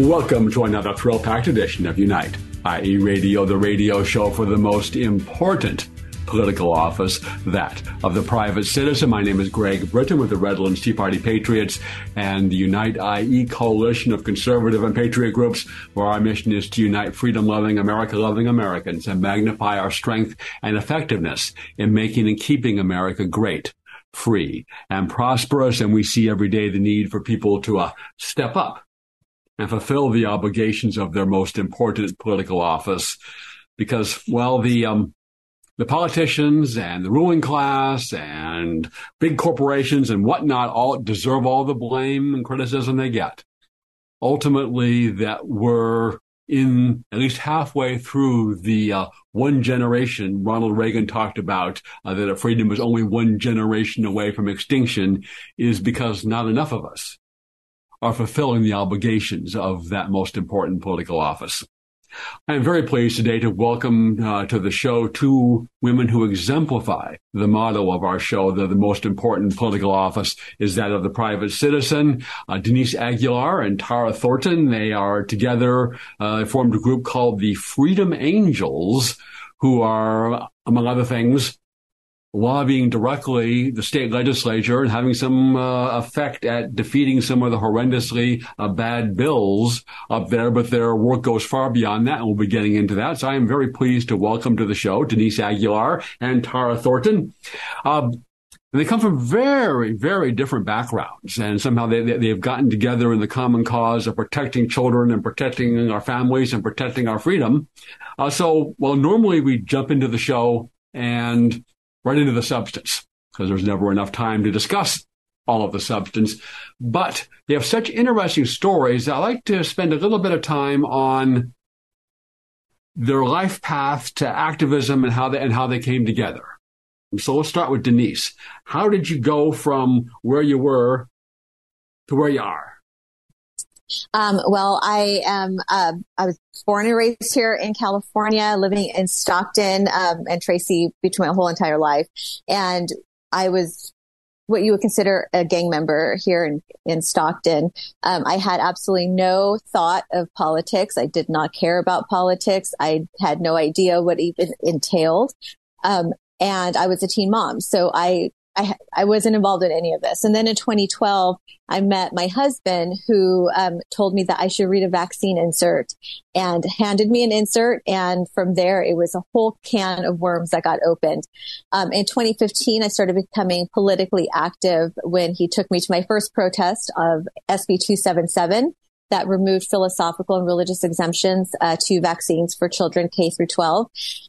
Welcome to another thrill packed edition of Unite, i.e., radio, the radio show for the most important political office, that of the private citizen. My name is Greg Brittain with the Redlands Tea Party Patriots and the Unite IE coalition of conservative and patriot groups, where our mission is to unite freedom loving, America loving Americans and magnify our strength and effectiveness in making and keeping America great free and prosperous. And we see every day the need for people to uh, step up and fulfill the obligations of their most important political office because, well, the, um, the politicians and the ruling class and big corporations and whatnot all deserve all the blame and criticism they get. Ultimately, that we're in at least halfway through the uh, one generation Ronald Reagan talked about uh, that a freedom was only one generation away from extinction is because not enough of us are fulfilling the obligations of that most important political office. I am very pleased today to welcome uh, to the show two women who exemplify the motto of our show that the most important political office is that of the private citizen. Uh, Denise Aguilar and Tara Thornton, they are together, uh, formed a group called the Freedom Angels, who are, among other things, lobbying directly the state legislature and having some uh, effect at defeating some of the horrendously uh, bad bills up there. But their work goes far beyond that, and we'll be getting into that. So I am very pleased to welcome to the show Denise Aguilar and Tara Thornton. Uh, they come from very, very different backgrounds, and somehow they, they, have gotten together in the common cause of protecting children and protecting our families and protecting our freedom. Uh, so, well, normally we jump into the show and right into the substance because there's never enough time to discuss all of the substance. But they have such interesting stories. I like to spend a little bit of time on their life path to activism and how they and how they came together. So let's start with Denise. How did you go from where you were to where you are? Um, well, I am, uh, I was born and raised here in California, living in Stockton, um, and Tracy between my whole entire life. And I was what you would consider a gang member here in, in Stockton. Um, I had absolutely no thought of politics. I did not care about politics. I had no idea what it even entailed. Um, and I was a teen mom. So I I, I wasn't involved in any of this. And then in 2012, I met my husband who um, told me that I should read a vaccine insert and handed me an insert. And from there, it was a whole can of worms that got opened. Um, in 2015, I started becoming politically active when he took me to my first protest of SB 277 that removed philosophical and religious exemptions uh, to vaccines for children K through 12.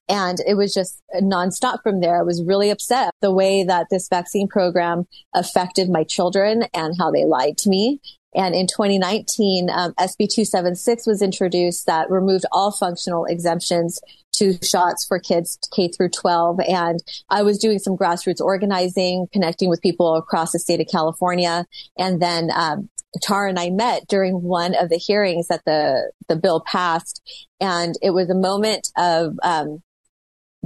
And it was just nonstop from there. I was really upset the way that this vaccine program affected my children and how they lied to me. And in 2019, um, SB 276 was introduced that removed all functional exemptions to shots for kids K through 12. And I was doing some grassroots organizing, connecting with people across the state of California. And then um, Tara and I met during one of the hearings that the the bill passed, and it was a moment of um,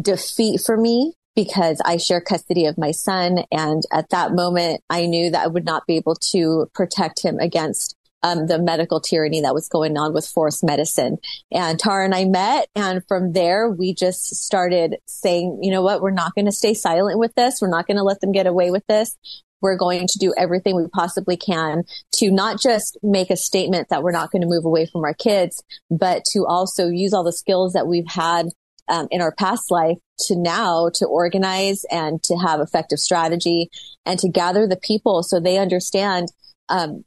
defeat for me because I share custody of my son, and at that moment, I knew that I would not be able to protect him against um, the medical tyranny that was going on with forced medicine. And Tara and I met, and from there, we just started saying, you know what, we're not going to stay silent with this. We're not going to let them get away with this we're going to do everything we possibly can to not just make a statement that we're not going to move away from our kids, but to also use all the skills that we've had um, in our past life to now to organize and to have effective strategy and to gather the people so they understand um,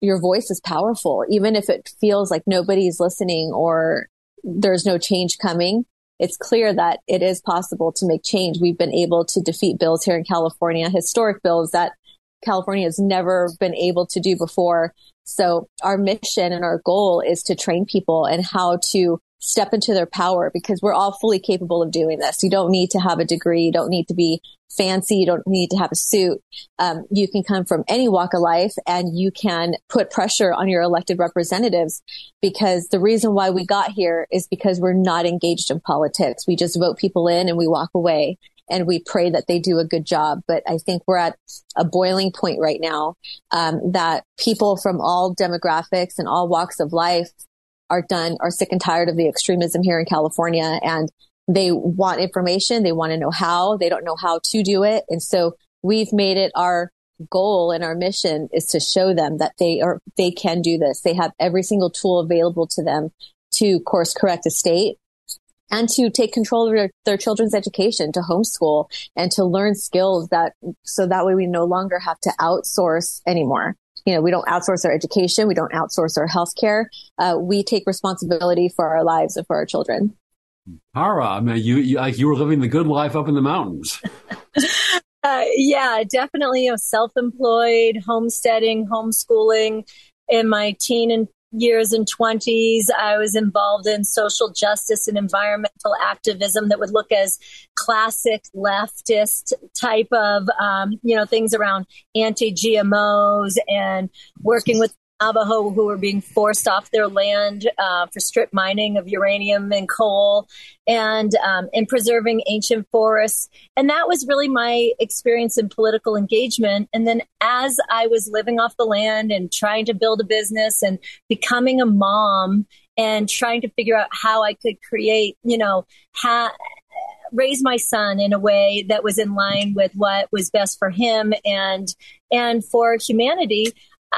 your voice is powerful, even if it feels like nobody's listening or there's no change coming. It's clear that it is possible to make change. We've been able to defeat bills here in California, historic bills that California has never been able to do before. So our mission and our goal is to train people and how to step into their power because we're all fully capable of doing this. You don't need to have a degree. You don't need to be fancy. You don't need to have a suit. Um, you can come from any walk of life and you can put pressure on your elected representatives because the reason why we got here is because we're not engaged in politics. We just vote people in and we walk away and we pray that they do a good job. But I think we're at a boiling point right now um, that people from all demographics and all walks of life are done, are sick and tired of the extremism here in California and they want information. They want to know how. They don't know how to do it. And so we've made it our goal and our mission is to show them that they are, they can do this. They have every single tool available to them to course correct a state and to take control of their, their, children's education, to homeschool and to learn skills that, so that way we no longer have to outsource anymore you know, we don't outsource our education. We don't outsource our healthcare. Uh, we take responsibility for our lives and for our children. Tara, I mean, you, you, like you were living the good life up in the mountains. uh, yeah, definitely. You know, self-employed, homesteading, homeschooling in my teen and years and 20s, I was involved in social justice and environmental activism that would look as classic leftist type of, um, you know, things around anti GMOs and working with Navajo who were being forced off their land uh, for strip mining of uranium and coal, and um, in preserving ancient forests. And that was really my experience in political engagement. And then as I was living off the land and trying to build a business and becoming a mom and trying to figure out how I could create, you know, ha- raise my son in a way that was in line with what was best for him and and for humanity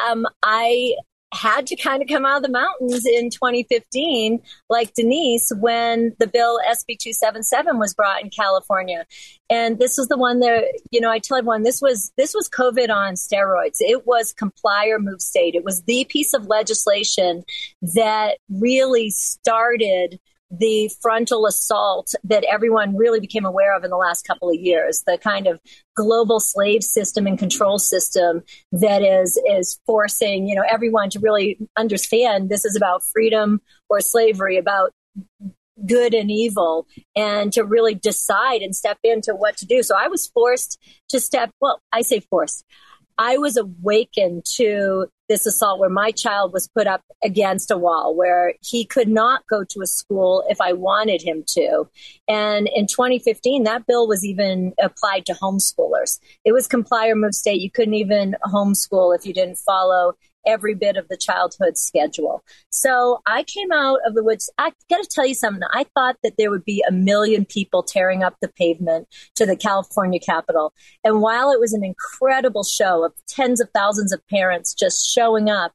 um, I had to kind of come out of the mountains in 2015, like Denise, when the bill SB 277 was brought in California. And this was the one that, you know, I tell everyone this was, this was COVID on steroids. It was comply or move state. It was the piece of legislation that really started the frontal assault that everyone really became aware of in the last couple of years the kind of global slave system and control system that is is forcing you know everyone to really understand this is about freedom or slavery about good and evil and to really decide and step into what to do. So i was forced to step well i say forced. I was awakened to this assault where my child was put up against a wall where he could not go to a school if I wanted him to. And in 2015, that bill was even applied to homeschoolers. It was comply or move state. You couldn't even homeschool if you didn't follow every bit of the childhood schedule. So I came out of the woods. I got to tell you something. I thought that there would be a million people tearing up the pavement to the California Capitol. And while it was an incredible show of tens of thousands of parents just showing up,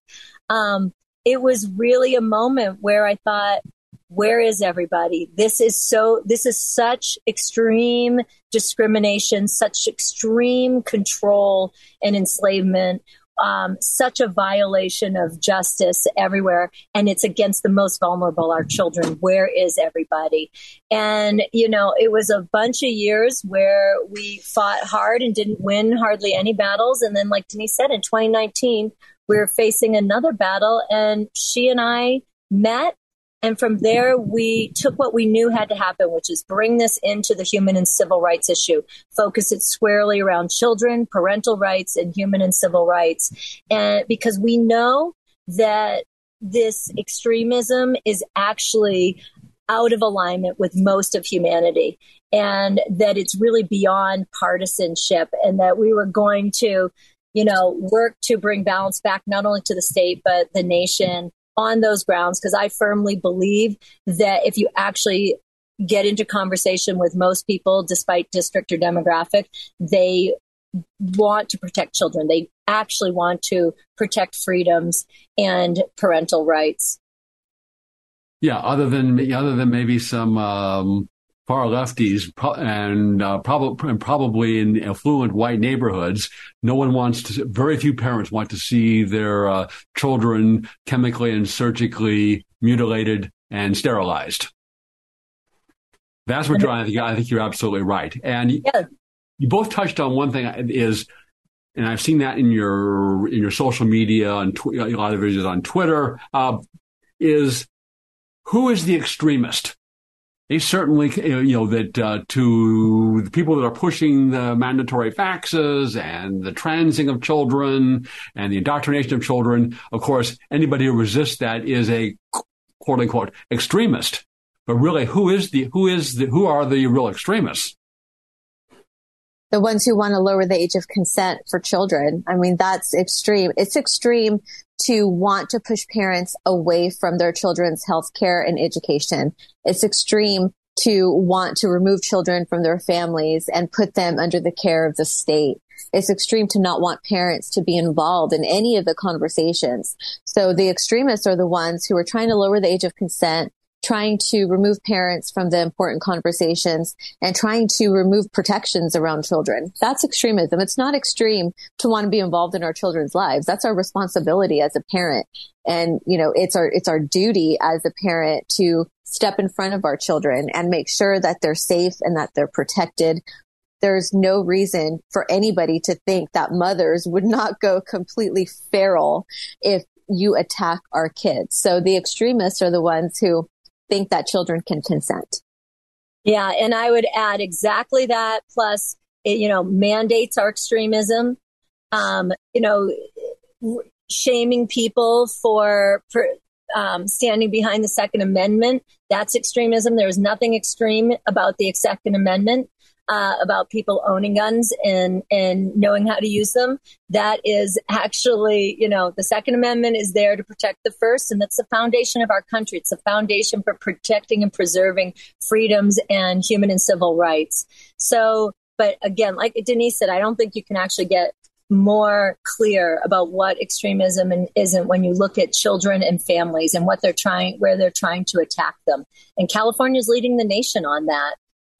um, it was really a moment where I thought, where is everybody? This is so, this is such extreme discrimination, such extreme control and enslavement um, such a violation of justice everywhere, and it's against the most vulnerable, our children. Where is everybody? And, you know, it was a bunch of years where we fought hard and didn't win hardly any battles. And then, like Denise said, in 2019, we were facing another battle, and she and I met and from there, we took what we knew had to happen, which is bring this into the human and civil rights issue, focus it squarely around children, parental rights, and human and civil rights. And because we know that this extremism is actually out of alignment with most of humanity and that it's really beyond partisanship and that we were going to you know work to bring balance back not only to the state but the nation on those grounds because I firmly believe that if you actually get into conversation with most people, despite district or demographic, they want to protect children. They actually want to protect freedoms and parental rights. Yeah, other than other than maybe some um, far lefties and uh, probably and probably in affluent white neighborhoods, no one wants to. Very few parents want to see their uh, children chemically and surgically mutilated and sterilized. Vast majority, I think, I think you're absolutely right. And you both touched on one thing is, and I've seen that in your in your social media and tw- a lot of videos on Twitter, uh, is who is the extremist? They certainly, you know, that uh, to the people that are pushing the mandatory faxes and the transing of children and the indoctrination of children, of course, anybody who resists that is a quote unquote extremist. But really, who is the who is the who are the real extremists? The ones who want to lower the age of consent for children. I mean, that's extreme. It's extreme to want to push parents away from their children's health care and education. It's extreme to want to remove children from their families and put them under the care of the state. It's extreme to not want parents to be involved in any of the conversations. So the extremists are the ones who are trying to lower the age of consent, trying to remove parents from the important conversations and trying to remove protections around children. That's extremism. It's not extreme to want to be involved in our children's lives. That's our responsibility as a parent. And, you know, it's our, it's our duty as a parent to step in front of our children and make sure that they're safe and that they're protected. There's no reason for anybody to think that mothers would not go completely feral if you attack our kids. So the extremists are the ones who think that children can consent. Yeah, and I would add exactly that. Plus, you know, mandates are extremism. Um, you know, shaming people for, for um, standing behind the Second Amendment. That's extremism. There's nothing extreme about the Second Amendment uh, about people owning guns and and knowing how to use them. That is actually, you know, the Second Amendment is there to protect the First, and that's the foundation of our country. It's the foundation for protecting and preserving freedoms and human and civil rights. So, but again, like Denise said, I don't think you can actually get more clear about what extremism and isn't when you look at children and families and what they're trying, where they're trying to attack them. And California is leading the nation on that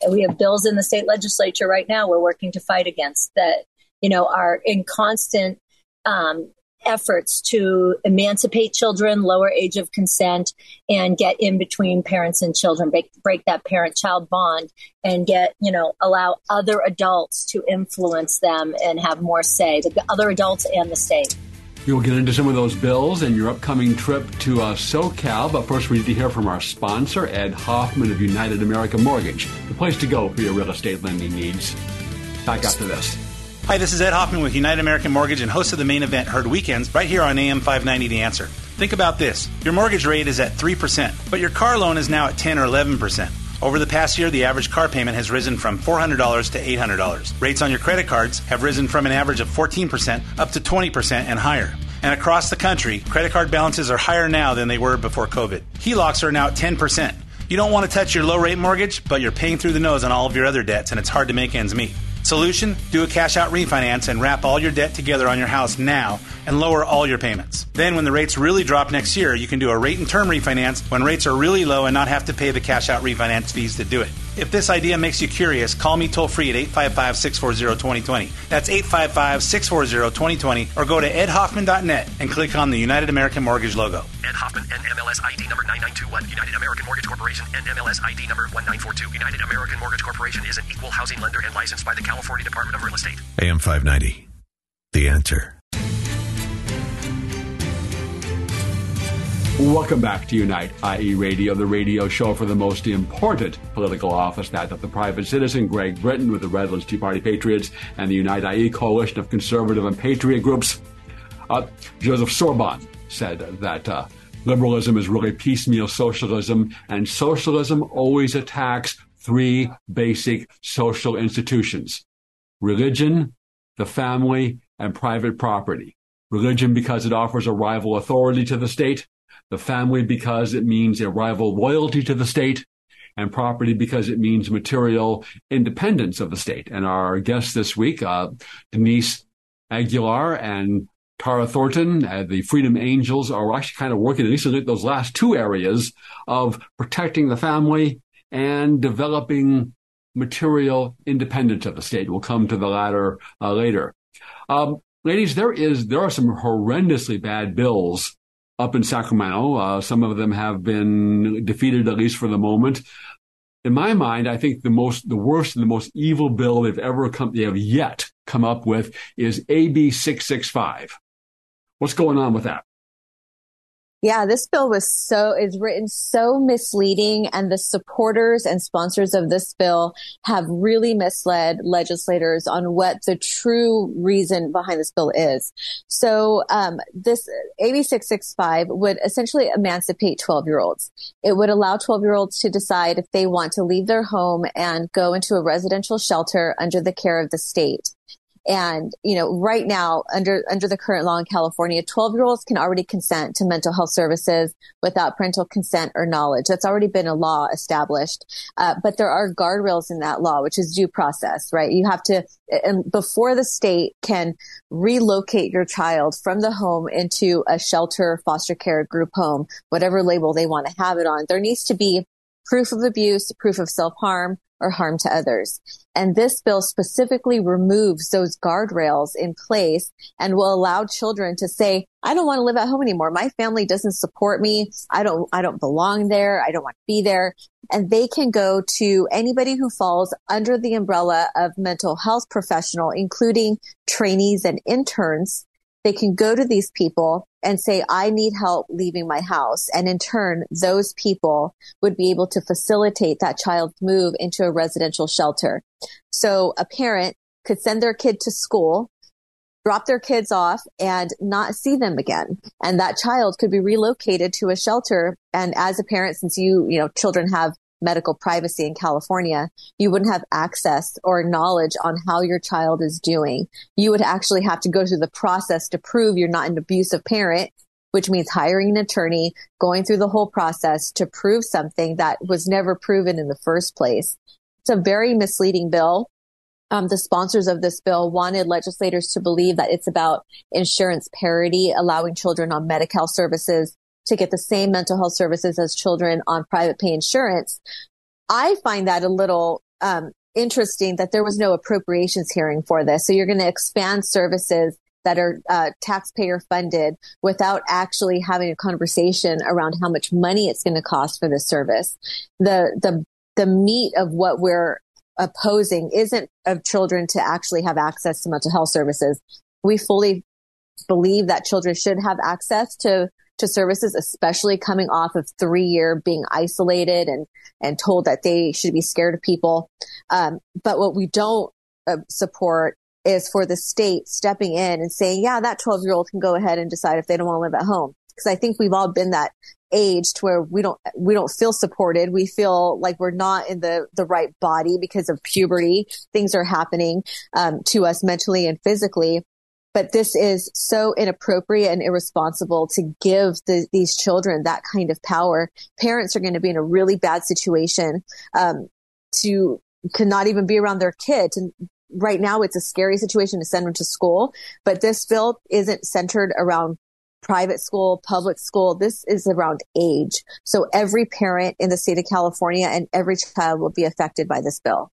we have bills in the state legislature right now we're working to fight against that, you know, are in constant um, efforts to emancipate children, lower age of consent, and get in between parents and children, break, break that parent child bond, and get, you know, allow other adults to influence them and have more say, the other adults and the state. We will get into some of those bills and your upcoming trip to uh, SoCal. But first, we need to hear from our sponsor, Ed Hoffman of United American Mortgage, the place to go for your real estate lending needs. Back after this. Hi, this is Ed Hoffman with United American Mortgage and host of the main event Heard Weekends right here on AM 590 The Answer. Think about this your mortgage rate is at 3%, but your car loan is now at 10 or 11%. Over the past year, the average car payment has risen from $400 to $800. Rates on your credit cards have risen from an average of 14% up to 20% and higher. And across the country, credit card balances are higher now than they were before COVID. HELOCs are now at 10%. You don't want to touch your low rate mortgage, but you're paying through the nose on all of your other debts, and it's hard to make ends meet. Solution? Do a cash out refinance and wrap all your debt together on your house now and lower all your payments. Then, when the rates really drop next year, you can do a rate and term refinance when rates are really low and not have to pay the cash out refinance fees to do it. If this idea makes you curious, call me toll free at 855 640 2020. That's 855 640 2020 or go to edhoffman.net and click on the United American Mortgage logo. Ed Hoffman, NMLS ID number 9921. United American Mortgage Corporation, NMLS ID number 1942. United American Mortgage Corporation is an equal housing lender and licensed by the California Department of Real Estate. AM 590. The answer. Welcome back to Unite, IE Radio, the radio show for the most important political office, that of the private citizen, Greg Brittain with the Redlands Tea Party Patriots and the Unite IE coalition of conservative and patriot groups. Uh, Joseph Sobran said that uh, liberalism is really piecemeal socialism, and socialism always attacks three basic social institutions religion, the family, and private property. Religion because it offers a rival authority to the state the family because it means a rival loyalty to the state, and property because it means material independence of the state. And our guests this week, uh, Denise Aguilar and Tara Thornton, uh, the Freedom Angels, are actually kind of working at least those last two areas of protecting the family and developing material independence of the state. We'll come to the latter uh, later. Um, ladies, there is there are some horrendously bad bills up in Sacramento. Uh, some of them have been defeated, at least for the moment. in my mind, I think the most, the worst and the most evil bill they've ever come, they have yet come up with is AB 665. What's going on with that? Yeah, this bill was so, is written so misleading and the supporters and sponsors of this bill have really misled legislators on what the true reason behind this bill is. So, um, this AB 665 would essentially emancipate 12 year olds. It would allow 12 year olds to decide if they want to leave their home and go into a residential shelter under the care of the state. And, you know, right now, under, under the current law in California, 12 year olds can already consent to mental health services without parental consent or knowledge. That's already been a law established. Uh, but there are guardrails in that law, which is due process, right? You have to, and before the state can relocate your child from the home into a shelter, foster care, group home, whatever label they want to have it on, there needs to be proof of abuse, proof of self harm, or harm to others. And this bill specifically removes those guardrails in place and will allow children to say, I don't want to live at home anymore. My family doesn't support me. I don't, I don't belong there. I don't want to be there. And they can go to anybody who falls under the umbrella of mental health professional, including trainees and interns they can go to these people and say, I need help leaving my house. And in turn, those people would be able to facilitate that child's move into a residential shelter. So a parent could send their kid to school, drop their kids off and not see them again. And that child could be relocated to a shelter. And as a parent, since you, you know, children have medical privacy in California, you wouldn't have access or knowledge on how your child is doing. You would actually have to go through the process to prove you're not an abusive parent, which means hiring an attorney, going through the whole process to prove something that was never proven in the first place. It's a very misleading bill. Um, the sponsors of this bill wanted legislators to believe that it's about insurance parity, allowing children on Medi-Cal services to get the same mental health services as children on private pay insurance. I find that a little um, interesting that there was no appropriations hearing for this. So you're going to expand services that are uh, taxpayer funded without actually having a conversation around how much money it's going to cost for this service. The the the meat of what we're opposing isn't of children to actually have access to mental health services. We fully believe that children should have access to to services, especially coming off of three year being isolated and, and told that they should be scared of people. Um, but what we don't uh, support is for the state stepping in and saying, yeah, that 12 year old can go ahead and decide if they don't want to live at home. Cause I think we've all been that age to where we don't, we don't feel supported. We feel like we're not in the, the right body because of puberty. Things are happening, um, to us mentally and physically but this is so inappropriate and irresponsible to give the, these children that kind of power. Parents are going to be in a really bad situation um, to cannot even be around their kid. And right now, it's a scary situation to send them to school. But this bill isn't centered around private school, public school. This is around age. So every parent in the state of California and every child will be affected by this bill.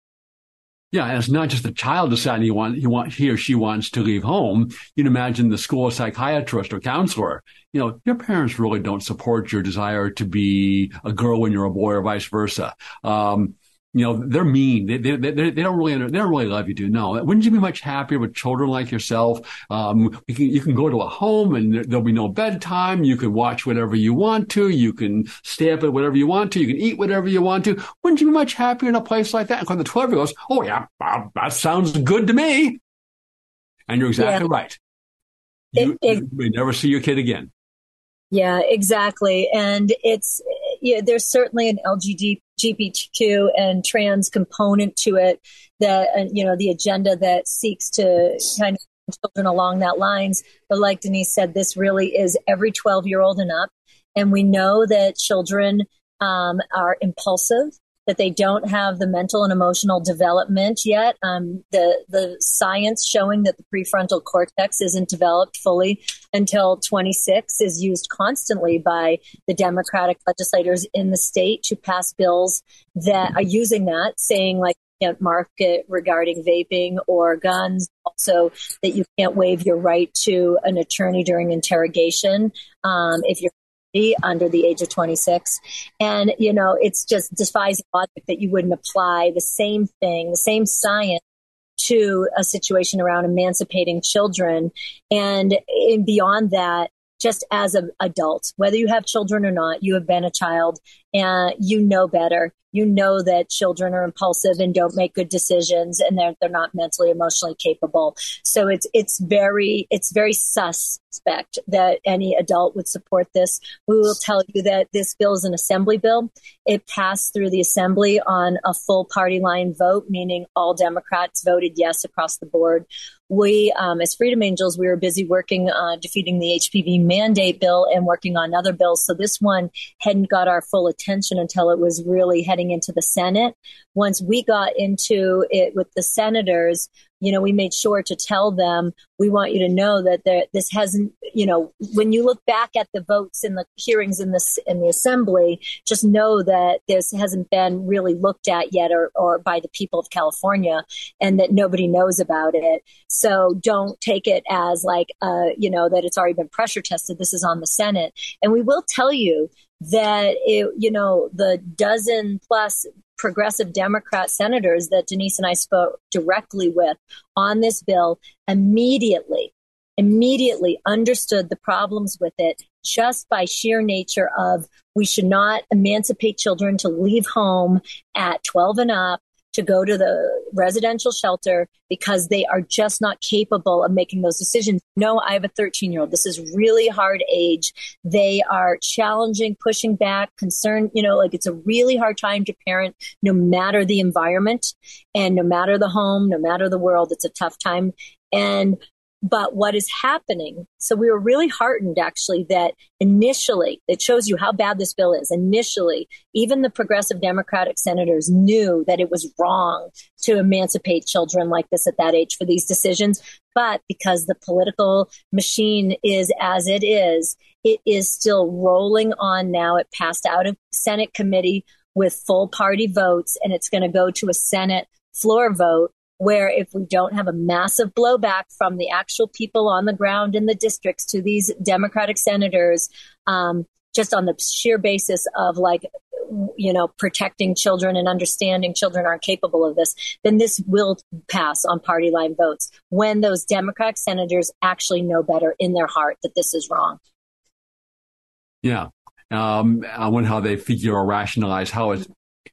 Yeah, and it's not just the child deciding he want he want he or she wants to leave home. You can imagine the school psychiatrist or counselor. You know, your parents really don't support your desire to be a girl when you're a boy, or vice versa. Um, you know, they're mean. They, they, they, they, don't really, they don't really love you, do no. Wouldn't you be much happier with children like yourself? Um, you can, you can go to a home and there'll be no bedtime. You can watch whatever you want to. You can stay up at whatever you want to. You can eat whatever you want to. Wouldn't you be much happier in a place like that? And the 12 year old goes, Oh yeah, that sounds good to me. And you're exactly yeah. right. You, it, it, you may never see your kid again. Yeah, exactly. And it's, yeah, there's certainly an LGBTQ and trans component to it that, uh, you know, the agenda that seeks to kind of children along that lines. But like Denise said, this really is every 12 year old and up. And we know that children um, are impulsive that they don't have the mental and emotional development yet. Um, the the science showing that the prefrontal cortex isn't developed fully until 26 is used constantly by the Democratic legislators in the state to pass bills that are using that, saying like you can't market regarding vaping or guns. Also, that you can't waive your right to an attorney during interrogation um, if you're under the age of 26. And, you know, it's just defies logic that you wouldn't apply the same thing, the same science to a situation around emancipating children. And, beyond that, just as an adult, whether you have children or not, you have been a child and you know better. You know that children are impulsive and don't make good decisions and they're, they're not mentally emotionally capable. So it's it's very it's very suspect that any adult would support this. We will tell you that this bill is an assembly bill. It passed through the assembly on a full party line vote meaning all democrats voted yes across the board. We, um, as Freedom Angels, we were busy working on defeating the HPV mandate bill and working on other bills. So this one hadn't got our full attention until it was really heading into the Senate. Once we got into it with the senators, you know, we made sure to tell them, we want you to know that there, this hasn't, you know, when you look back at the votes in the hearings in the, in the assembly, just know that this hasn't been really looked at yet or, or by the people of California and that nobody knows about it. So don't take it as like, uh, you know, that it's already been pressure tested. This is on the Senate. And we will tell you that it, you know, the dozen plus progressive Democrat senators that Denise and I spoke directly with on this bill immediately, immediately understood the problems with it just by sheer nature of we should not emancipate children to leave home at 12 and up to go to the residential shelter because they are just not capable of making those decisions. No, I have a 13 year old. This is really hard age. They are challenging, pushing back, concerned, you know, like it's a really hard time to parent no matter the environment and no matter the home, no matter the world. It's a tough time. And but what is happening? So we were really heartened actually that initially, it shows you how bad this bill is. Initially, even the progressive Democratic senators knew that it was wrong to emancipate children like this at that age for these decisions. But because the political machine is as it is, it is still rolling on now. It passed out of Senate committee with full party votes and it's going to go to a Senate floor vote where if we don't have a massive blowback from the actual people on the ground in the districts to these Democratic senators, um, just on the sheer basis of like, you know, protecting children and understanding children aren't capable of this, then this will pass on party line votes when those Democratic senators actually know better in their heart that this is wrong. Yeah. Um, I wonder how they figure or rationalize how it's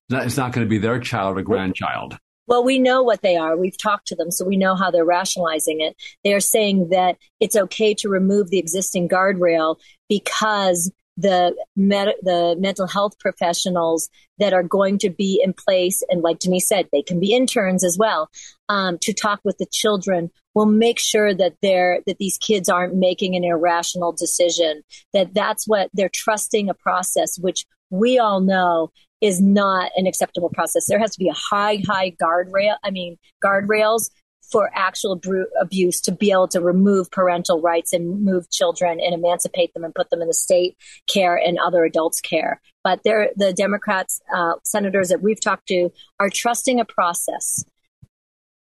not, it's not going to be their child or grandchild. Well, we know what they are. We've talked to them, so we know how they're rationalizing it. They are saying that it's okay to remove the existing guardrail because the med- the mental health professionals that are going to be in place, and like Denise said, they can be interns as well, um, to talk with the children. Will make sure that they're that these kids aren't making an irrational decision. That that's what they're trusting a process, which we all know is not an acceptable process. There has to be a high, high guardrail. I mean, guardrails for actual abuse to be able to remove parental rights and move children and emancipate them and put them in the state care and other adults care. But the Democrats, uh, senators that we've talked to are trusting a process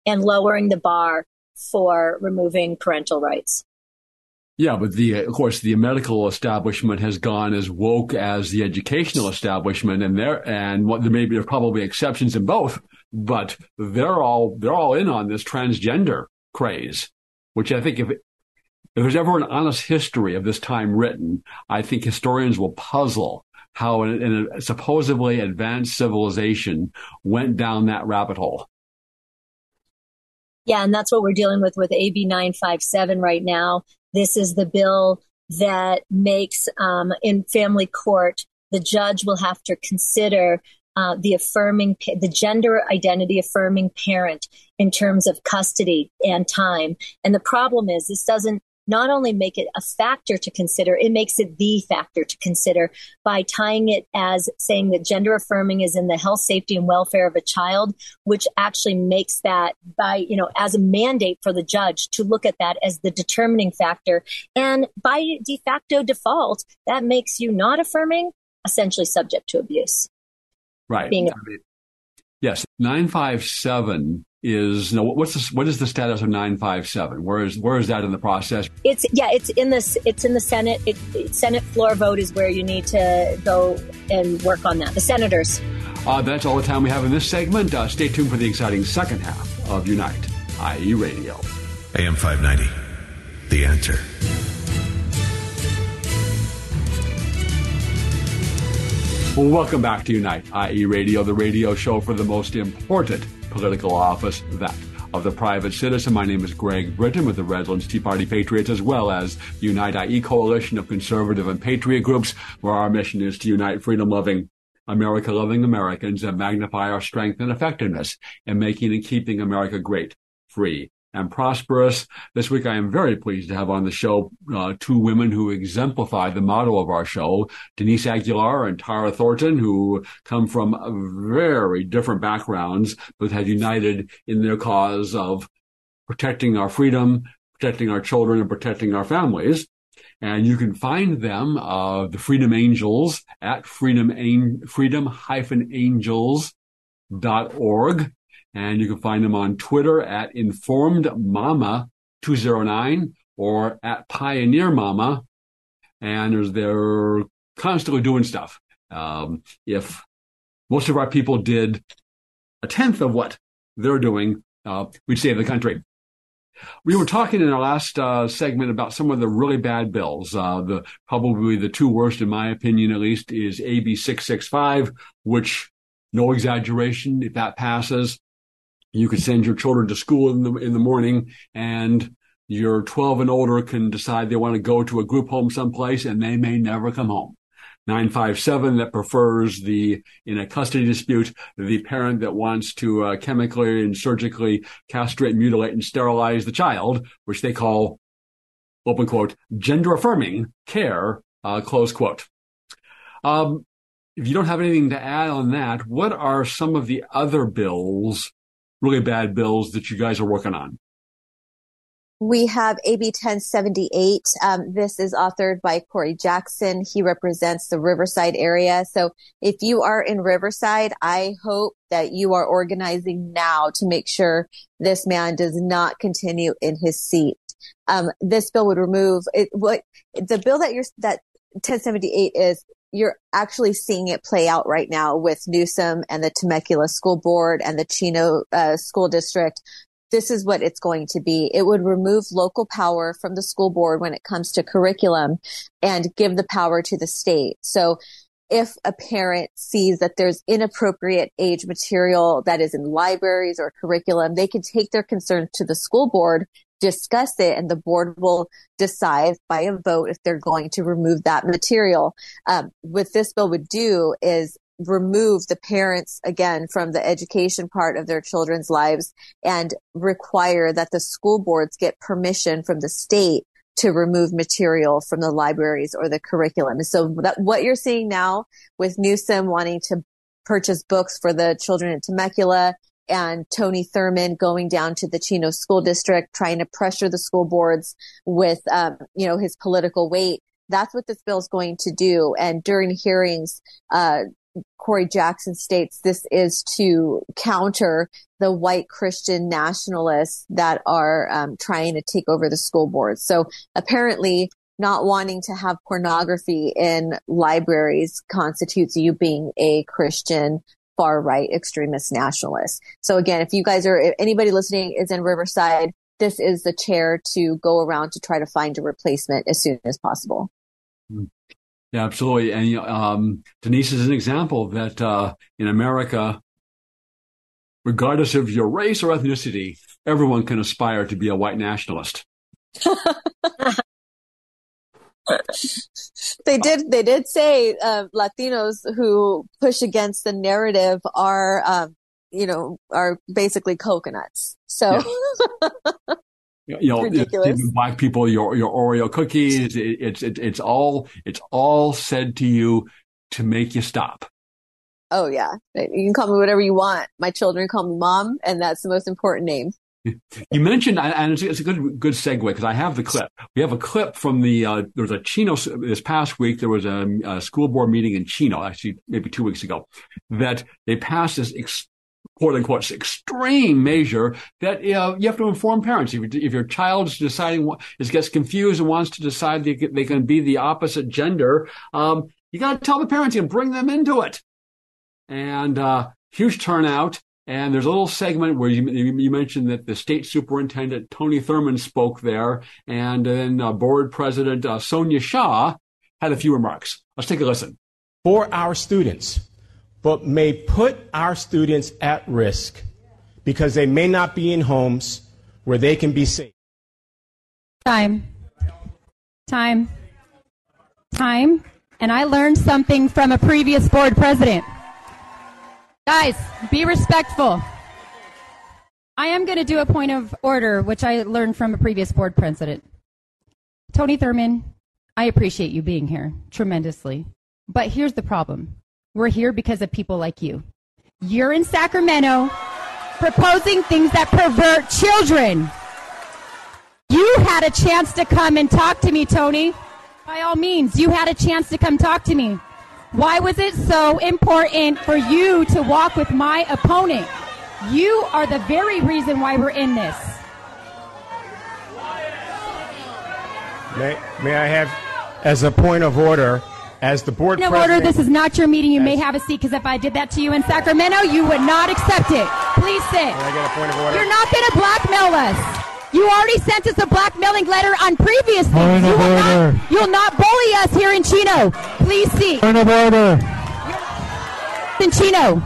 and lowering the bar for removing parental rights. Yeah, but the of course the medical establishment has gone as woke as the educational establishment, and there and what there may be probably exceptions in both, but they're all they're all in on this transgender craze, which I think if if there's ever an honest history of this time written, I think historians will puzzle how in, in a supposedly advanced civilization went down that rabbit hole. Yeah, and that's what we're dealing with with AB 957 right now. This is the bill that makes um, in family court the judge will have to consider uh, the affirming the gender identity affirming parent in terms of custody and time. And the problem is this doesn't not only make it a factor to consider, it makes it the factor to consider by tying it as saying that gender affirming is in the health, safety, and welfare of a child, which actually makes that by, you know, as a mandate for the judge to look at that as the determining factor. And by de facto default, that makes you not affirming, essentially subject to abuse. Right. Being- yes. 957 is you know, what's the, what is the status of 957 where is where is that in the process? It's yeah it's in the it's in the senate. It, it, senate floor vote is where you need to go and work on that. The senators. Uh, that's all the time we have in this segment. Uh, stay tuned for the exciting second half of unite ie radio. Am 590 the answer. Well welcome back to unite ie radio the radio show for the most important political office, that of the private citizen. My name is Greg Brittain with the Redlands Tea Party Patriots, as well as the Unite IE coalition of conservative and patriot groups, where our mission is to unite freedom loving, America loving Americans and magnify our strength and effectiveness in making and keeping America great, free, and prosperous. This week, I am very pleased to have on the show uh, two women who exemplify the motto of our show, Denise Aguilar and Tara Thornton, who come from very different backgrounds, but have united in their cause of protecting our freedom, protecting our children, and protecting our families. And you can find them, uh, the Freedom Angels at freedom, freedom-angels.org. And you can find them on Twitter at InformedMama209 or at Pioneer Mama. And they're constantly doing stuff. Um, if most of our people did a tenth of what they're doing, uh, we'd save the country. We were talking in our last uh, segment about some of the really bad bills. Uh, the probably the two worst, in my opinion, at least, is AB six six five, which no exaggeration, if that passes, you could send your children to school in the in the morning and your 12 and older can decide they want to go to a group home someplace and they may never come home. 957 that prefers the, in a custody dispute, the parent that wants to uh, chemically and surgically castrate, mutilate, and sterilize the child, which they call, open quote, gender affirming care, uh, close quote. Um, if you don't have anything to add on that, what are some of the other bills really bad bills that you guys are working on? We have AB 1078. Um, this is authored by Corey Jackson. He represents the Riverside area. So if you are in Riverside, I hope that you are organizing now to make sure this man does not continue in his seat. Um, this bill would remove it, what the bill that you're that 1078 is you're actually seeing it play out right now with Newsom and the Temecula School Board and the Chino uh, School District. This is what it's going to be. It would remove local power from the school board when it comes to curriculum and give the power to the state. So if a parent sees that there's inappropriate age material that is in libraries or curriculum, they can take their concerns to the school board discuss it and the board will decide by a vote if they're going to remove that material. Um, what this bill would do is remove the parents again from the education part of their children's lives and require that the school boards get permission from the state to remove material from the libraries or the curriculum. So that what you're seeing now with Newsom wanting to purchase books for the children in Temecula and Tony Thurmond going down to the Chino school district, trying to pressure the school boards with, um, you know, his political weight. That's what this bill is going to do. And during hearings, uh, Corey Jackson states this is to counter the white Christian nationalists that are um, trying to take over the school boards. So apparently, not wanting to have pornography in libraries constitutes you being a Christian far right extremist nationalists. So again, if you guys are, if anybody listening is in Riverside, this is the chair to go around to try to find a replacement as soon as possible. Hmm. Yeah, absolutely. And um, Denise is an example that uh, in America, regardless of your race or ethnicity, everyone can aspire to be a white nationalist. they did. They did say uh, Latinos who push against the narrative are, um, you know, are basically coconuts. So. Yeah. you know, black people, your your Oreo cookies. It, it's it, it's all it's all said to you to make you stop. Oh yeah, you can call me whatever you want. My children call me mom, and that's the most important name. You mentioned, and it's, a good good segue because I have the clip. We have a clip from the uh, there was a Chino this past week. There was a, a, school board meeting in Chino, actually maybe two weeks ago, that they passed this ex- quote unquote extreme measure that you, know, you have to inform parents. If, if your child's deciding is gets confused and wants to decide they, they can be the opposite gender, um, you got to tell the parents and bring them into it. And uh, huge turnout. And there's a little segment where you, you mentioned that the state superintendent Tony Thurmond spoke there, and then uh, board president uh, Sonja Shaw had a few remarks. Let's take a listen. For our students, but may put our students at risk because they may not be in homes where they can be safe. Time. Time. Time. And I learned something from a previous board president. Guys, be respectful. I am going to do a point of order, which I learned from a previous board president. Tony Thurmond, I appreciate you being here tremendously. But here's the problem we're here because of people like you. You're in Sacramento proposing things that pervert children. You had a chance to come and talk to me, Tony. By all means, you had a chance to come talk to me. Why was it so important for you to walk with my opponent? You are the very reason why we're in this. May, may I have, as a point of order, as the board point of order, this is not your meeting. You may have a seat because if I did that to you in Sacramento, you would not accept it. Please sit. May I get a point of order? You're not going to blackmail us. You already sent us a blackmailing letter on previous things. Point you, will order. not, you'll not bully us here in Chino. Please see. Point of order. In Chino.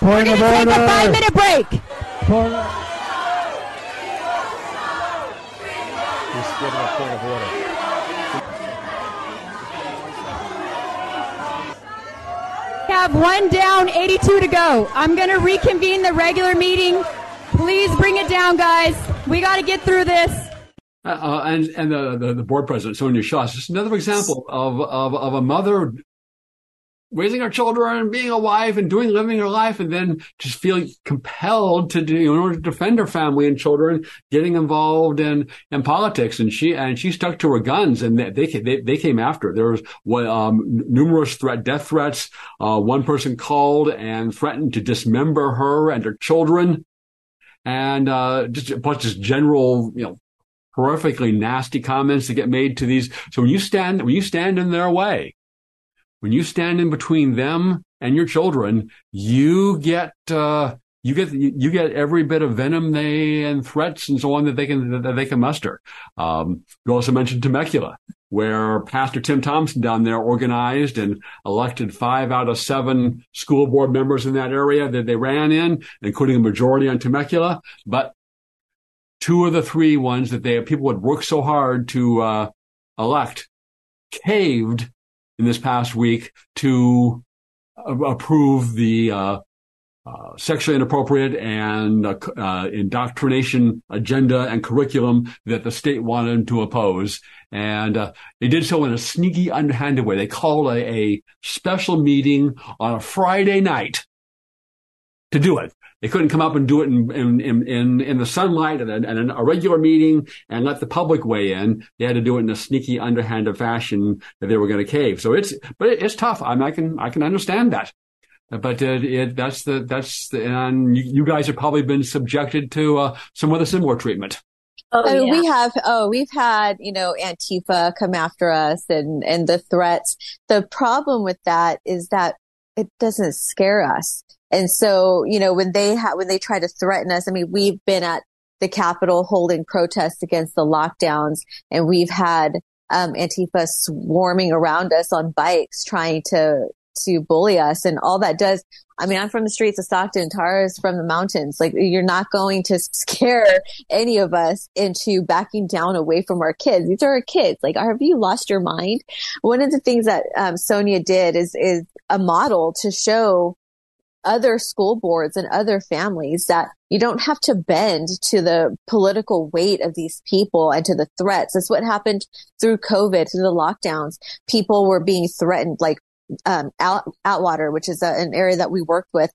Point We're going to take order. a five minute break. Point of- Just give a point of order. have one down, 82 to go. I'm going to reconvene the regular meeting. Please bring it down, guys. We got to get through this. Uh, and and the, the, the board president, Sonja Shaw, is just another example of, of, of a mother raising her children, being a wife, and doing living her life, and then just feeling compelled to do in order to defend her family and children, getting involved in in politics. And she and she stuck to her guns, and they they, they came after her. There was um, numerous threat, death threats. Uh, one person called and threatened to dismember her and her children, and uh, just plus just general, you know. Horrifically nasty comments that get made to these. So when you stand, when you stand in their way, when you stand in between them and your children, you get uh, you get you get every bit of venom they and threats and so on that they can that they can muster. Um, you also mentioned Temecula, where Pastor Tim Thompson down there organized and elected five out of seven school board members in that area that they ran in, including a majority on Temecula, but two of the three ones that they people had worked so hard to uh, elect caved in this past week to approve the uh, uh, sexually inappropriate and uh, uh, indoctrination agenda and curriculum that the state wanted to oppose. And uh, they did so in a sneaky, underhanded way. They called a, a special meeting on a Friday night to do it. They couldn't come up and do it in in in, in the sunlight and, a, a regular meeting and let the public weigh in. They had to do it in a sneaky, underhanded fashion that they were going to cave. So it's but it's tough. I, mean, I can I can understand that. But uh, it, that's the that's the, and you, you, guys have probably been subjected to uh, some other similar treatment. Oh, oh yeah. we have. Oh, we've had you know Antifa come after us and and the threats. The problem with that is that it doesn't scare us. And so, you know, when they ha- when they try to threaten us, I mean, we've been at the Capitol holding protests against the lockdowns, and we've had um, Antifa swarming around us on bikes, trying to to bully us, and all that does. I mean, I'm from the streets of Stockton. Tara is from the mountains. Like, you're not going to scare any of us into backing down away from our kids. These are our kids. Like, have you lost your mind? One of the things that um, Sonja did is is a model to show other school boards and other families that you don't have to bend to the political weight of these people and to the threats. That's what happened through COVID, through the lockdowns. People were being threatened, like um, Out, Atwater, which is a, an area that we worked with.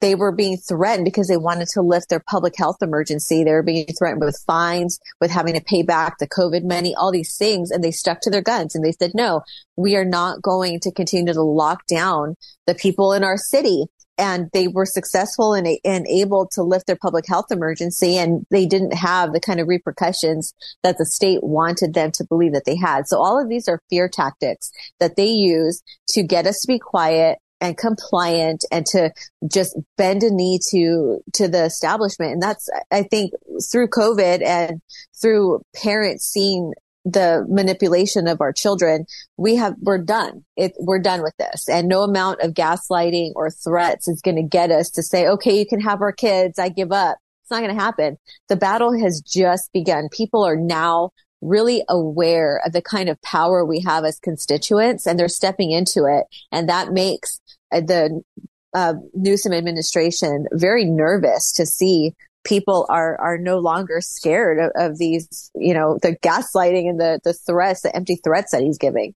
They were being threatened because they wanted to lift their public health emergency. They were being threatened with fines, with having to pay back the COVID money, all these things. And they stuck to their guns and they said, no, we are not going to continue to lock down the people in our city and they were successful and, and able to lift their public health emergency and they didn't have the kind of repercussions that the state wanted them to believe that they had. So all of these are fear tactics that they use to get us to be quiet and compliant and to just bend a knee to to the establishment and that's i think through covid and through parents seeing the manipulation of our children, we have, we're done. It, we're done with this. And no amount of gaslighting or threats is going to get us to say, okay, you can have our kids. I give up. It's not going to happen. The battle has just begun. People are now really aware of the kind of power we have as constituents and they're stepping into it. And that makes uh, the uh, Newsom administration very nervous to see people are are no longer scared of, of, these, you know, the gaslighting and the the threats, the empty threats that he's giving.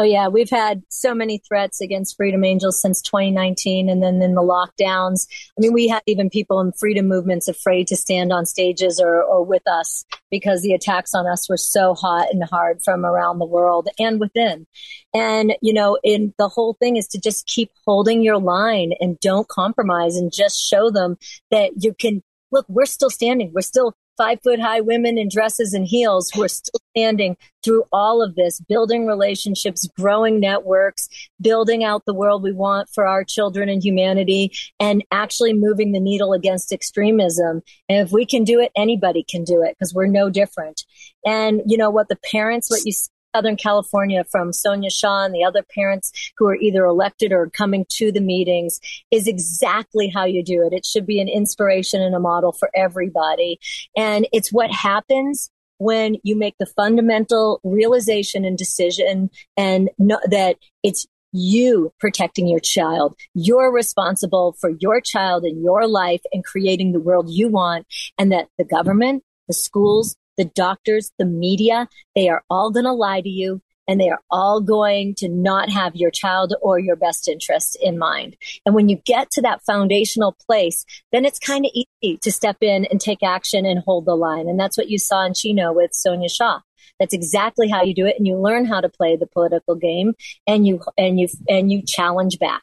Oh yeah, we've had so many threats against Freedom Angels since 2019, and then in the lockdowns. I mean, we had even people in freedom movements afraid to stand on stages or, or with us because the attacks on us were so hot and hard from around the world and within. And you know, in the whole thing is to just keep holding your line and don't compromise, and just show them that you can look, we're still standing. We're still five foot high women in dresses and heels who are still standing through all of this, building relationships, growing networks, building out the world we want for our children and humanity, and actually moving the needle against extremism. And if we can do it, anybody can do it because we're no different. And you know what the parents, what you Southern California from Sonja Shaw and the other parents who are either elected or coming to the meetings is exactly how you do it. It should be an inspiration and a model for everybody. And it's what happens when you make the fundamental realization and decision and know that it's you protecting your child. You're responsible for your child and your life and creating the world you want and that the government, the schools, the doctors, the media, they are all going to lie to you and they are all going to not have your child or your best interest in mind. And when you get to that foundational place, then it's kind of easy to step in and take action and hold the line. And that's what you saw in Chino with Sonja Shaw. That's exactly how you do it. And you learn how to play the political game and you, and you, and you challenge back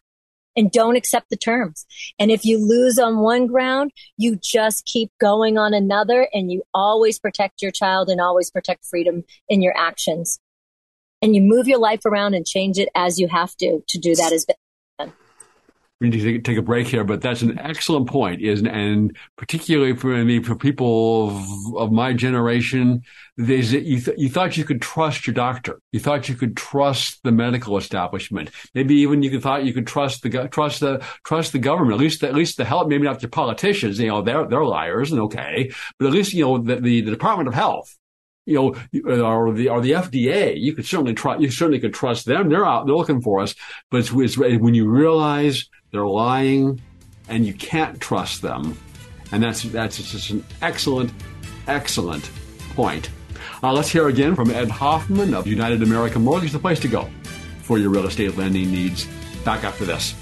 and don't accept the terms. And if you lose on one ground, you just keep going on another and you always protect your child and always protect freedom in your actions. And you move your life around and change it as you have to to do that as we need to take a break here, but that's an excellent point, isn't? And particularly for me, for people of, of my generation, there's you, th- you thought you could trust your doctor, you thought you could trust the medical establishment, maybe even you thought you could trust the trust the trust the government, at least at least the health, maybe not the politicians, you know, they're they're liars and okay, but at least you know the, the, the Department of Health you know, or the or the FDA, you could certainly try. You certainly could trust them. They're out. They're looking for us. But it's, it's, when you realize they're lying, and you can't trust them, and that's that's just an excellent, excellent point. Uh, let's hear again from Ed Hoffman of United American Mortgage, the place to go for your real estate lending needs. Back after this.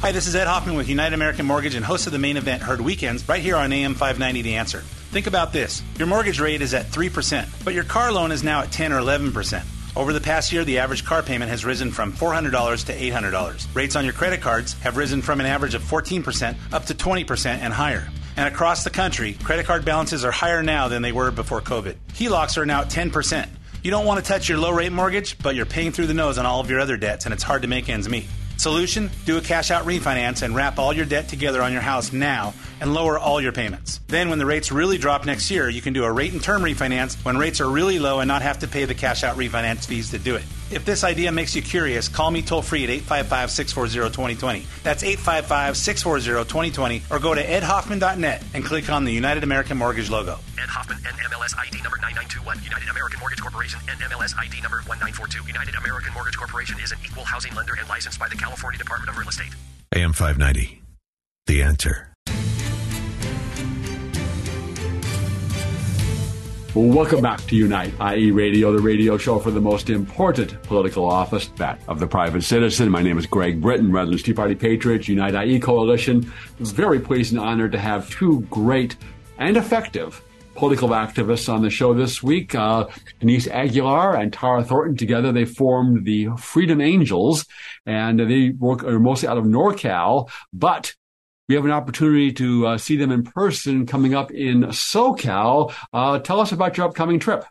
Hi, this is Ed Hoffman with United American Mortgage and host of the main event heard weekends right here on AM 590 The Answer. Think about this your mortgage rate is at 3%, but your car loan is now at 10 or 11%. Over the past year, the average car payment has risen from $400 to $800. Rates on your credit cards have risen from an average of 14% up to 20% and higher. And across the country, credit card balances are higher now than they were before COVID. HELOCs are now at 10%. You don't want to touch your low rate mortgage, but you're paying through the nose on all of your other debts, and it's hard to make ends meet. Solution? Do a cash out refinance and wrap all your debt together on your house now and lower all your payments. Then, when the rates really drop next year, you can do a rate and term refinance when rates are really low and not have to pay the cash out refinance fees to do it. If this idea makes you curious, call me toll free at 855 640 2020. That's 855 640 2020 or go to edhoffman.net and click on the United American Mortgage logo. Ed Hoffman, NMLS ID number 9921. United American Mortgage Corporation, NMLS ID number 1942. United American Mortgage Corporation is an equal housing lender and licensed by the California Department of Real Estate. AM 590. The answer. Welcome back to Unite, IE Radio, the radio show for the most important political office, that of the private citizen. My name is Greg Brittain, Redlands Tea Party Patriots, Unite IE Coalition. Very pleased and honored to have two great and effective political activists on the show this week. Uh, Denise Aguilar and Tara Thornton together, they formed the Freedom Angels, and they work mostly out of NorCal, but we have an opportunity to uh, see them in person coming up in SoCal. Uh, tell us about your upcoming trip.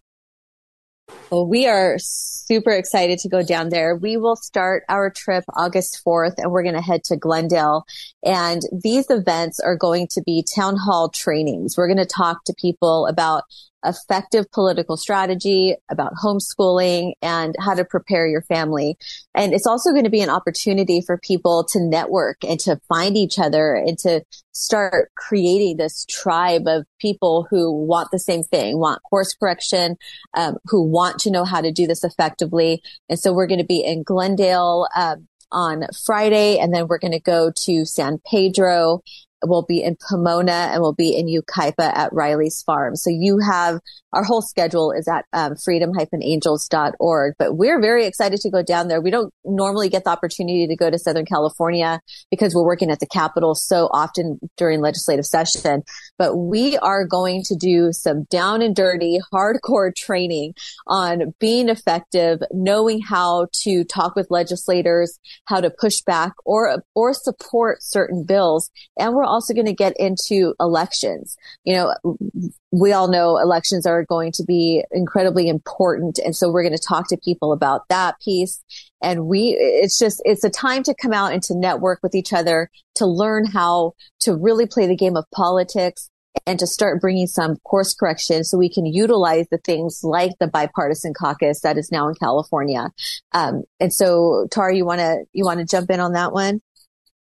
Well, we are super excited to go down there. We will start our trip August 4th and we're going to head to Glendale. And these events are going to be town hall trainings. We're going to talk to people about effective political strategy, about homeschooling and how to prepare your family. And it's also going to be an opportunity for people to network and to find each other and to start creating this tribe of people who want the same thing, want course correction, um, who want to know how to do this effectively. And so we're going to be in Glendale, um, on Friday, and then we're going to go to San Pedro We'll be in Pomona and we'll be in Yucaipa at Riley's Farm. So you have our whole schedule is at um, freedom-angels.org, but we're very excited to go down there. We don't normally get the opportunity to go to Southern California because we're working at the Capitol so often during legislative session, but we are going to do some down and dirty, hardcore training on being effective, knowing how to talk with legislators, how to push back or, or support certain bills. And we're also going to get into elections. You know, we all know elections are going to be incredibly important. And so we're going to talk to people about that piece. And we, it's just, it's a time to come out and to network with each other, to learn how to really play the game of politics and to start bringing some course correction so we can utilize the things like the bipartisan caucus that is now in California. Um, and so, Tara, you want to, you want to jump in on that one?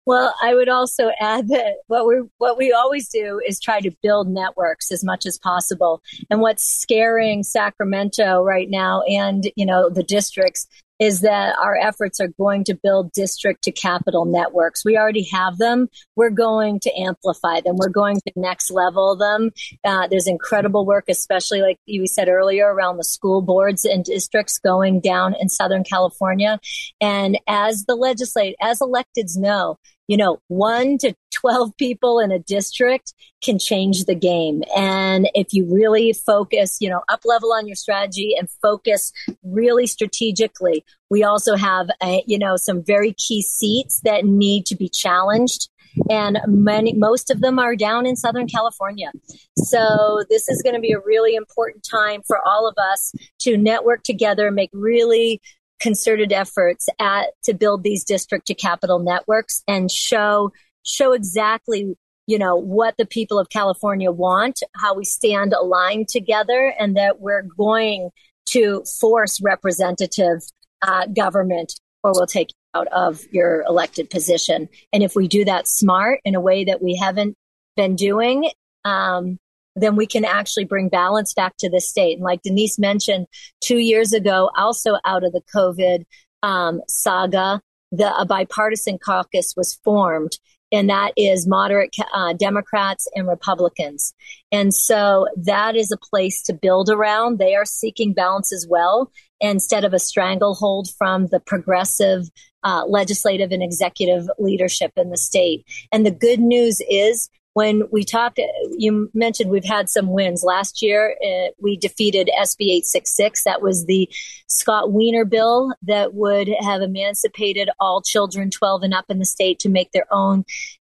Well, I would also add that what we what we always do is try to build networks as much as possible. And what's scaring Sacramento right now and, you know, the districts is that our efforts are going to build district to capital networks. We already have them. We're going to amplify them. We're going to next level them. Uh, there's incredible work, especially like you said earlier, around the school boards and districts going down in Southern California. And as the legislate, as electeds know, you know, one to 12 people in a district can change the game. And if you really focus, you know, up level on your strategy and focus really strategically, we also have, a, you know, some very key seats that need to be challenged. And many, most of them are down in Southern California. So this is going to be a really important time for all of us to network together, make really concerted efforts at to build these district to capital networks and show show exactly you know what the people of California want, how we stand aligned together, and that we're going to force representative uh, government, or we'll take you out of your elected position. And if we do that smart in a way that we haven't been doing, um, then we can actually bring balance back to the state. And like Denise mentioned, two years ago, also out of the COVID um, saga, the a bipartisan caucus was formed, and that is moderate uh, Democrats and Republicans. And so that is a place to build around. They are seeking balance as well, instead of a stranglehold from the progressive uh, legislative and executive leadership in the state. And the good news is when we talked, you mentioned we've had some wins. Last year, uh, we defeated SB 866. That was the Scott Wiener bill that would have emancipated all children 12 and up in the state to make their own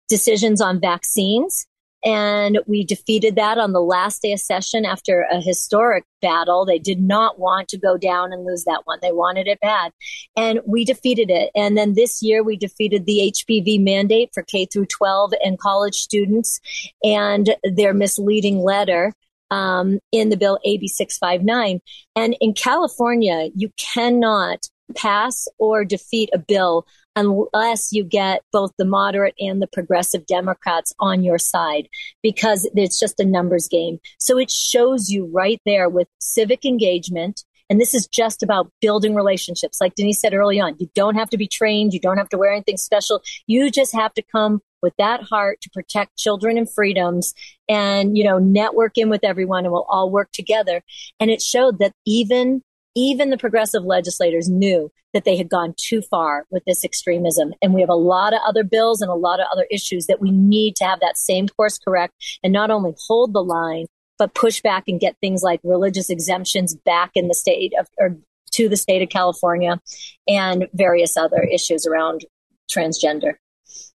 decisions on vaccines. And we defeated that on the last day of session after a historic battle. They did not want to go down and lose that one. They wanted it bad. And we defeated it. And then this year we defeated the HPV mandate for K through 12 and college students and their misleading letter. Um, in the bill AB 659. And in California, you cannot pass or defeat a bill unless you get both the moderate and the progressive Democrats on your side because it's just a numbers game. So it shows you right there with civic engagement. And this is just about building relationships. Like Denise said early on, you don't have to be trained. You don't have to wear anything special. You just have to come with that heart to protect children and freedoms and, you know, network in with everyone and we'll all work together. And it showed that even even the progressive legislators knew that they had gone too far with this extremism. And we have a lot of other bills and a lot of other issues that we need to have that same course correct and not only hold the line, but push back and get things like religious exemptions back in the state of, or to the state of California and various other issues around transgender.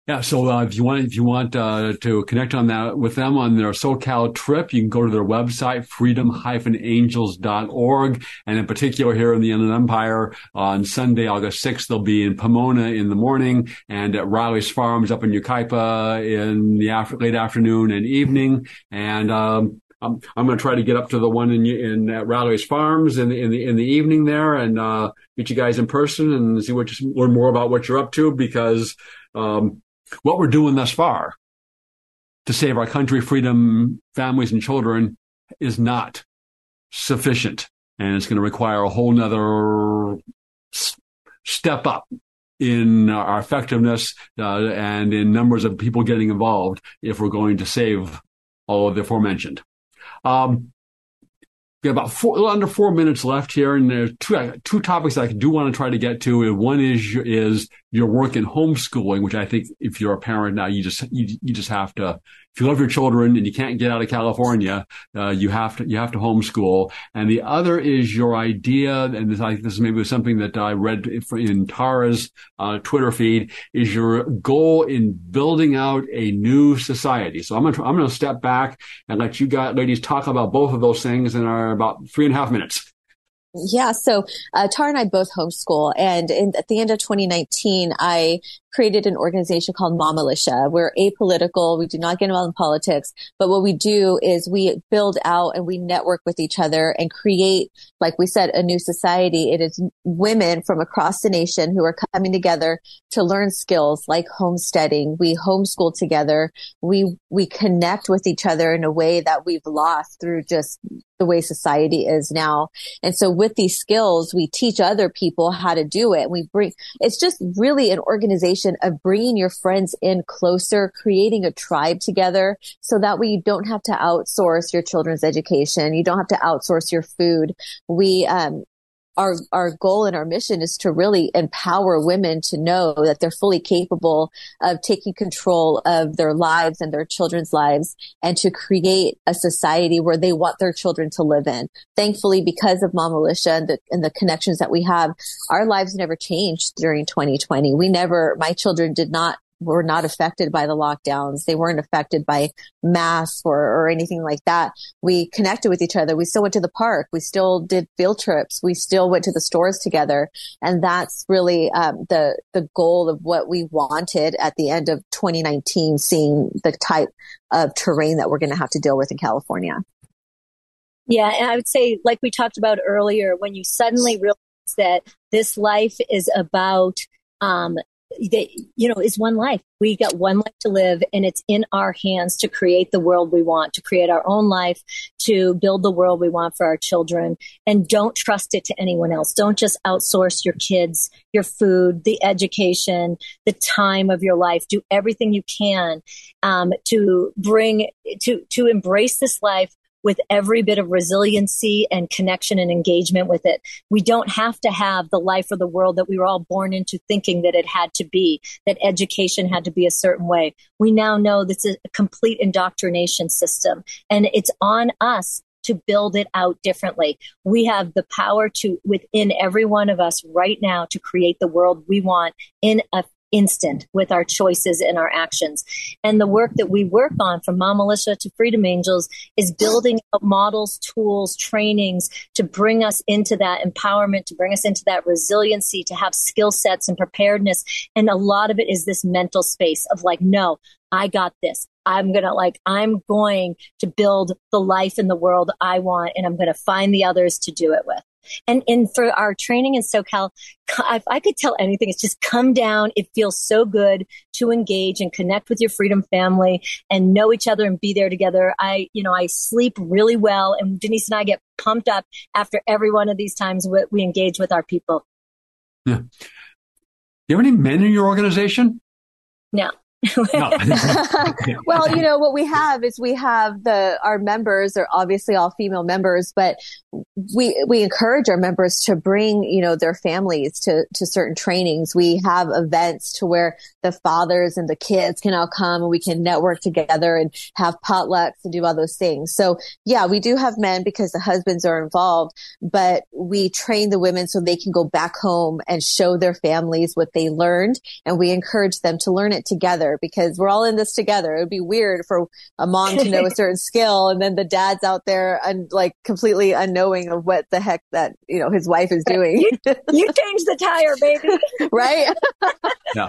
Yeah, so uh, if you want, if you want uh, to connect on that with them on their SoCal trip, you can go to their website, freedom-angels.org. And in particular, here in the Inland Empire, on Sunday, August 6th, they'll be in Pomona in the morning and at Riley's Farms up in Yucaipa in the after, late afternoon and evening. And um, I'm, I'm going to try to get up to the one in in uh, Riley's Farms in the in the in the evening there and uh, meet you guys in person and see what you learn more about what you're up to because. Um, what we're doing thus far to save our country, freedom, families, and children is not sufficient. And it's going to require a whole nother s- step up in our effectiveness uh, and in numbers of people getting involved if we're going to save all of the aforementioned. Um, we have about four, under four minutes left here, and there's two uh, two topics I do want to try to get to. One is is your work in homeschooling, which I think if you're a parent now, you just you, you just have to if you love your children and you can't get out of California, uh, you have to you have to homeschool. And the other is your idea, and this, I, this is maybe something that I read in Tara's uh, Twitter feed, is your goal in building out a new society. So I'm gonna I'm gonna step back and let you guys ladies talk about both of those things in our about three and a half minutes. Yeah. So uh, Tara and I both homeschool, and in, at the end of 2019, I created an organization called Mom Militia. We're apolitical. We do not get involved in politics, but what we do is we build out and we network with each other and create, like we said, a new society. It is women from across the nation who are coming together to learn skills like homesteading. We homeschool together. We, we connect with each other in a way that we've lost through just the way society is now. And so with these skills, we teach other people how to do it. We bring, it's just really an organization of bringing your friends in closer, creating a tribe together so that way you don't have to outsource your children's education. You don't have to outsource your food. We, um, our our goal and our mission is to really empower women to know that they're fully capable of taking control of their lives and their children's lives and to create a society where they want their children to live in. Thankfully, because of Mom Militia and the, and the connections that we have, our lives never changed during 2020. We never, my children did not were not affected by the lockdowns. They weren't affected by masks or, or anything like that. We connected with each other. We still went to the park. We still did field trips. We still went to the stores together. And that's really um, the the goal of what we wanted at the end of 2019, seeing the type of terrain that we're going to have to deal with in California. Yeah, and I would say, like we talked about earlier, when you suddenly realize that this life is about um, that you know is one life. We got one life to live and it's in our hands to create the world we want to create our own life to build the world we want for our children. And don't trust it to anyone else. Don't just outsource your kids your food the education the time of your life. Do everything you can um, to bring to to embrace this life with every bit of resiliency and connection and engagement with it. We don't have to have the life of the world that we were all born into thinking that it had to be, that education had to be a certain way. We now know this is a complete indoctrination system and it's on us to build it out differently. We have the power to, within every one of us right now, to create the world we want in a instant with our choices and our actions. And the work that we work on from Mom Militia to Freedom Angels is building models, tools, trainings to bring us into that empowerment, to bring us into that resiliency, to have skill sets and preparedness. And a lot of it is this mental space of like, no, I got this. I'm going to like, I'm going to build the life in the world I want and I'm going to find the others to do it with. And, and for our training in SoCal, if I could tell anything, it's just come down. It feels so good to engage and connect with your freedom family and know each other and be there together. I, you know, I sleep really well and Denise and I get pumped up after every one of these times we, we engage with our people. Yeah. Do you have any men in your organization? No. well, you know what we have is we have the our members are obviously all female members, but we we encourage our members to bring you know their families to to certain trainings. We have events to where the fathers and the kids can all come and we can network together and have potlucks and do all those things. So yeah, we do have men because the husbands are involved, but we train the women so they can go back home and show their families what they learned, and we encourage them to learn it together because we're all in this together. It would be weird for a mom to know a certain skill and then the dad's out there and like completely unknowing of what the heck that, you know, his wife is doing. you, you change the tire, baby. right? yeah.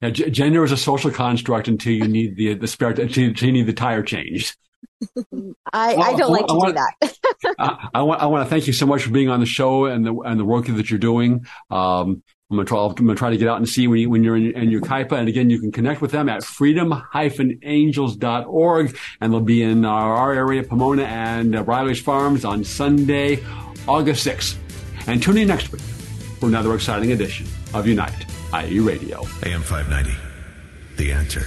Yeah, g- gender is a social construct until you need the the spare until you need the tire changed. I, well, I don't like to want, do that. I, I, want I want to thank you so much for being on the show and the and the work that you're doing. Um, I'm gonna try. I'm gonna try to get out and see when, you, when you're in, in Yucaipa. And again, you can connect with them at freedom-angels.org, and they'll be in our, our area, Pomona and uh, Riley's Farms on Sunday, August 6th. And tune in next week for another exciting edition of Unite, IE Radio, AM 590. The answer.